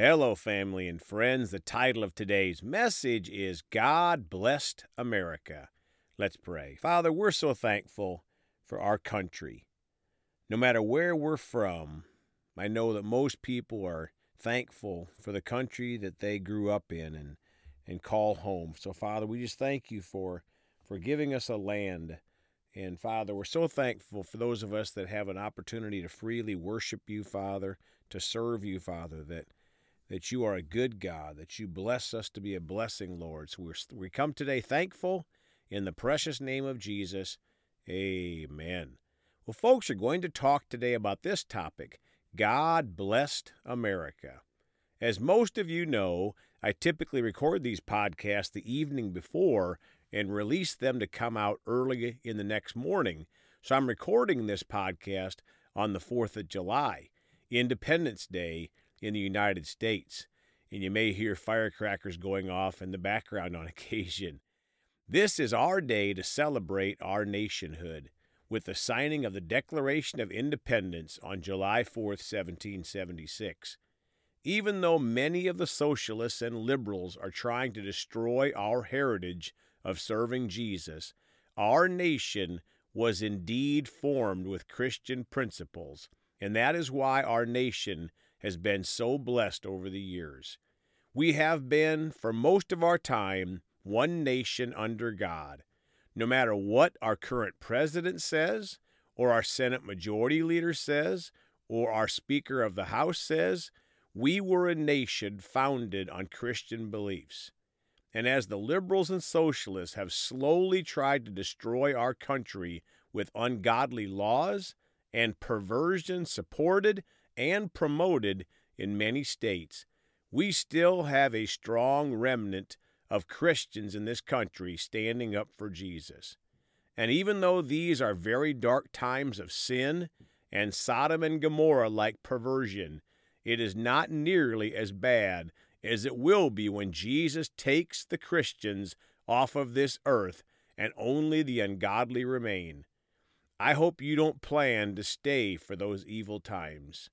Hello, family and friends. The title of today's message is God Blessed America. Let's pray. Father, we're so thankful for our country. No matter where we're from, I know that most people are thankful for the country that they grew up in and, and call home. So, Father, we just thank you for, for giving us a land. And, Father, we're so thankful for those of us that have an opportunity to freely worship you, Father, to serve you, Father, that that you are a good God, that you bless us to be a blessing, Lord. So we're, we come today thankful in the precious name of Jesus. Amen. Well, folks are going to talk today about this topic God blessed America. As most of you know, I typically record these podcasts the evening before and release them to come out early in the next morning. So I'm recording this podcast on the 4th of July, Independence Day, in the United States, and you may hear firecrackers going off in the background on occasion. This is our day to celebrate our nationhood with the signing of the Declaration of Independence on July 4th, 1776. Even though many of the socialists and liberals are trying to destroy our heritage of serving Jesus, our nation was indeed formed with Christian principles, and that is why our nation has been so blessed over the years. We have been, for most of our time, one nation under God. No matter what our current president says, or our Senate Majority Leader says, or our Speaker of the House says, we were a nation founded on Christian beliefs. And as the liberals and socialists have slowly tried to destroy our country with ungodly laws and perversion supported and promoted in many states, we still have a strong remnant of Christians in this country standing up for Jesus. And even though these are very dark times of sin and Sodom and Gomorrah like perversion, it is not nearly as bad as it will be when Jesus takes the Christians off of this earth and only the ungodly remain. I hope you don't plan to stay for those evil times.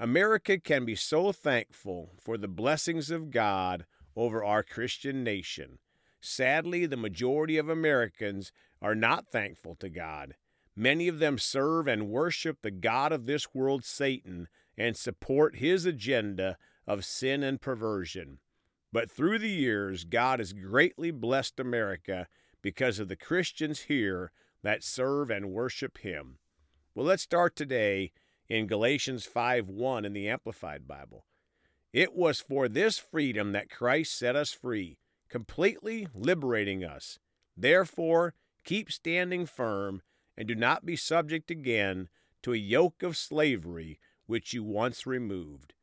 America can be so thankful for the blessings of God over our Christian nation. Sadly, the majority of Americans are not thankful to God. Many of them serve and worship the God of this world, Satan, and support his agenda of sin and perversion. But through the years, God has greatly blessed America because of the Christians here that serve and worship him. Well, let's start today in Galatians 5:1 in the Amplified Bible. It was for this freedom that Christ set us free, completely liberating us. Therefore, keep standing firm and do not be subject again to a yoke of slavery which you once removed.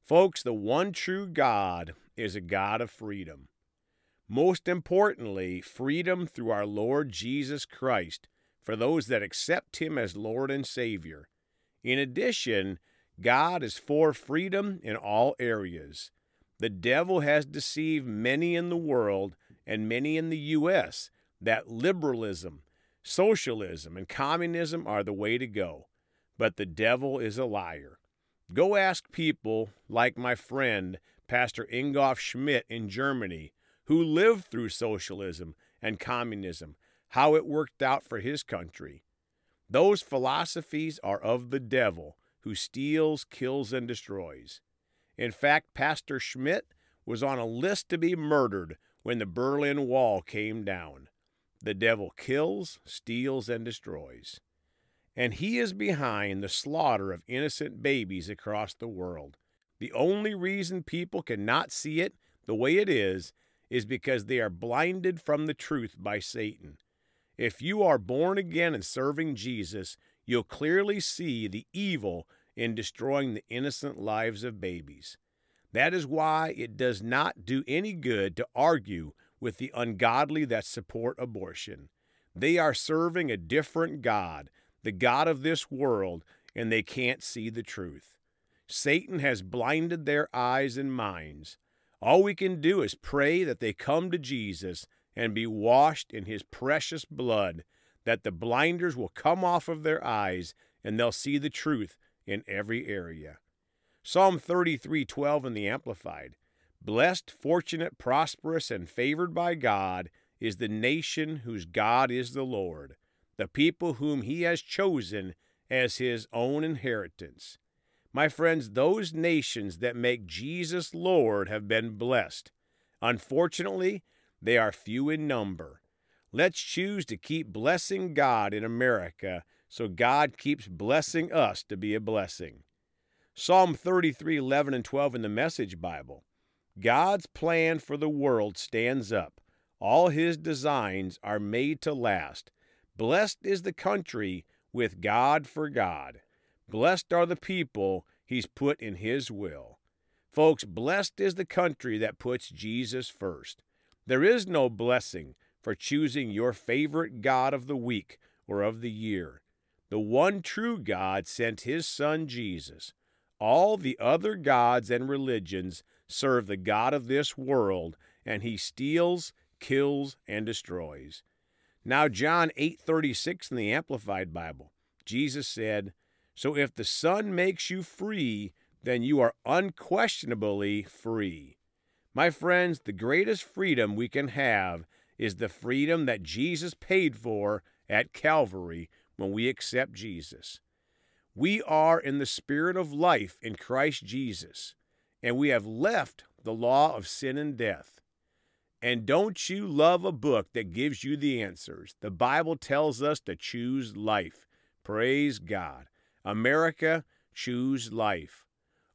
Folks, the one true God is a God of freedom. Most importantly, freedom through our Lord Jesus Christ for those that accept Him as Lord and Savior. In addition, God is for freedom in all areas. The devil has deceived many in the world and many in the U.S. that liberalism, socialism, and communism are the way to go. But the devil is a liar. Go ask people like my friend, Pastor Ingolf Schmidt in Germany, who lived through socialism and communism, how it worked out for his country. Those philosophies are of the devil, who steals, kills, and destroys. In fact, Pastor Schmidt was on a list to be murdered when the Berlin Wall came down. The devil kills, steals, and destroys. And he is behind the slaughter of innocent babies across the world. The only reason people cannot see it the way it is is because they are blinded from the truth by Satan. If you are born again and serving Jesus, you'll clearly see the evil in destroying the innocent lives of babies. That is why it does not do any good to argue with the ungodly that support abortion. They are serving a different God, the God of this world, and they can't see the truth. Satan has blinded their eyes and minds. All we can do is pray that they come to Jesus and be washed in his precious blood, that the blinders will come off of their eyes and they'll see the truth in every area. Psalm 33:12 in the Amplified. Blessed, fortunate, prosperous, and favored by God is the nation whose God is the Lord, the people whom he has chosen as his own inheritance. My friends, those nations that make Jesus Lord have been blessed. Unfortunately, they are few in number. Let's choose to keep blessing God in America so God keeps blessing us to be a blessing. Psalm 33 11 and 12 in the Message Bible. God's plan for the world stands up. All his designs are made to last. Blessed is the country with God for God. Blessed are the people he's put in his will. Folks, blessed is the country that puts Jesus first. There is no blessing for choosing your favorite God of the week or of the year. The one true God sent his Son Jesus. All the other gods and religions serve the God of this world, and he steals, kills, and destroys. Now John 8:36 in the Amplified Bible. Jesus said, "So if the Son makes you free, then you are unquestionably free." My friends, the greatest freedom we can have is the freedom that Jesus paid for at Calvary when we accept Jesus. We are in the spirit of life in Christ Jesus, and we have left the law of sin and death. And don't you love a book that gives you the answers? The Bible tells us to choose life. Praise God. America, choose life.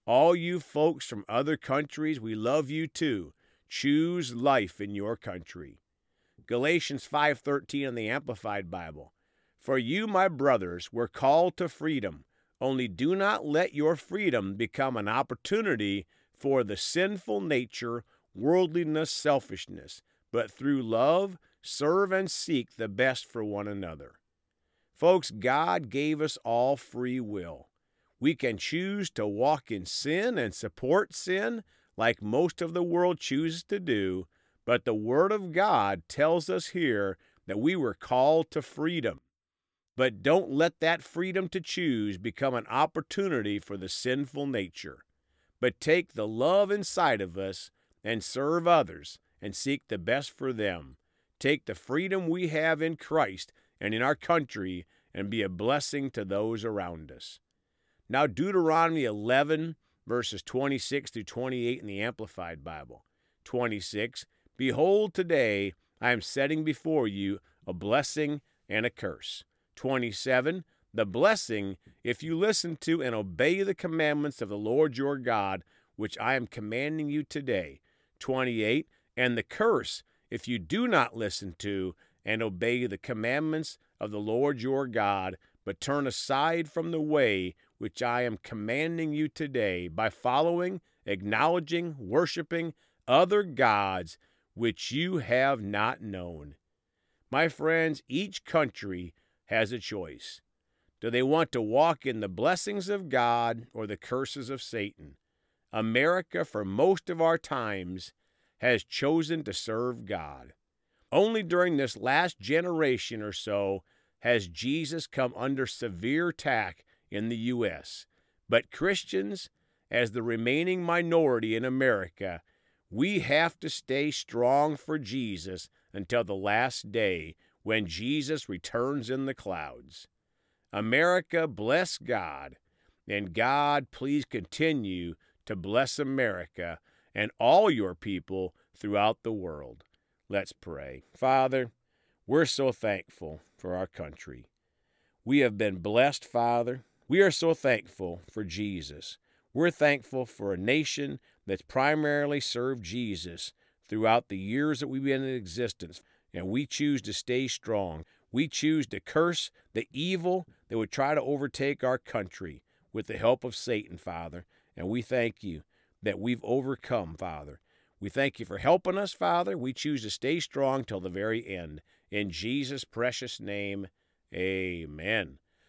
All you folks from other countries, we love you too. Choose life in your country. Galatians 5:13 in the Amplified Bible. For you, my brothers, were called to freedom. Only do not let your freedom become an opportunity for the sinful nature, worldliness, selfishness, but through love, serve and seek the best for one another. Folks, God gave us all free will. We can choose to walk in sin and support sin like most of the world chooses to do, but the Word of God tells us here that we were called to freedom. But don't let that freedom to choose become an opportunity for the sinful nature. But take the love inside of us and serve others and seek the best for them. Take the freedom we have in Christ and in our country and be a blessing to those around us. Now, Deuteronomy 11, verses 26 through 28 in the Amplified Bible. 26 Behold, today I am setting before you a blessing and a curse. 27 The blessing, if you listen to and obey the commandments of the Lord your God, which I am commanding you today. 28 And the curse, if you do not listen to and obey the commandments of the Lord your God, but turn aside from the way which I am commanding you today by following, acknowledging, worshiping other gods which you have not known. My friends, each country has a choice. Do they want to walk in the blessings of God or the curses of Satan? America, for most of our times, has chosen to serve God. Only during this last generation or so has Jesus come under severe attack in the U.S. But Christians, as the remaining minority in America, we have to stay strong for Jesus until the last day when Jesus returns in the clouds. America, bless God, and God, please continue to bless America and all your people throughout the world. Let's pray. Father, we're so thankful for our country. We have been blessed, Father. We are so thankful for Jesus. We're thankful for a nation that's primarily served Jesus throughout the years that we've been in existence. And we choose to stay strong. We choose to curse the evil that would try to overtake our country with the help of Satan, Father. And we thank you that we've overcome, Father. We thank you for helping us, Father. We choose to stay strong till the very end. In Jesus' precious name, amen.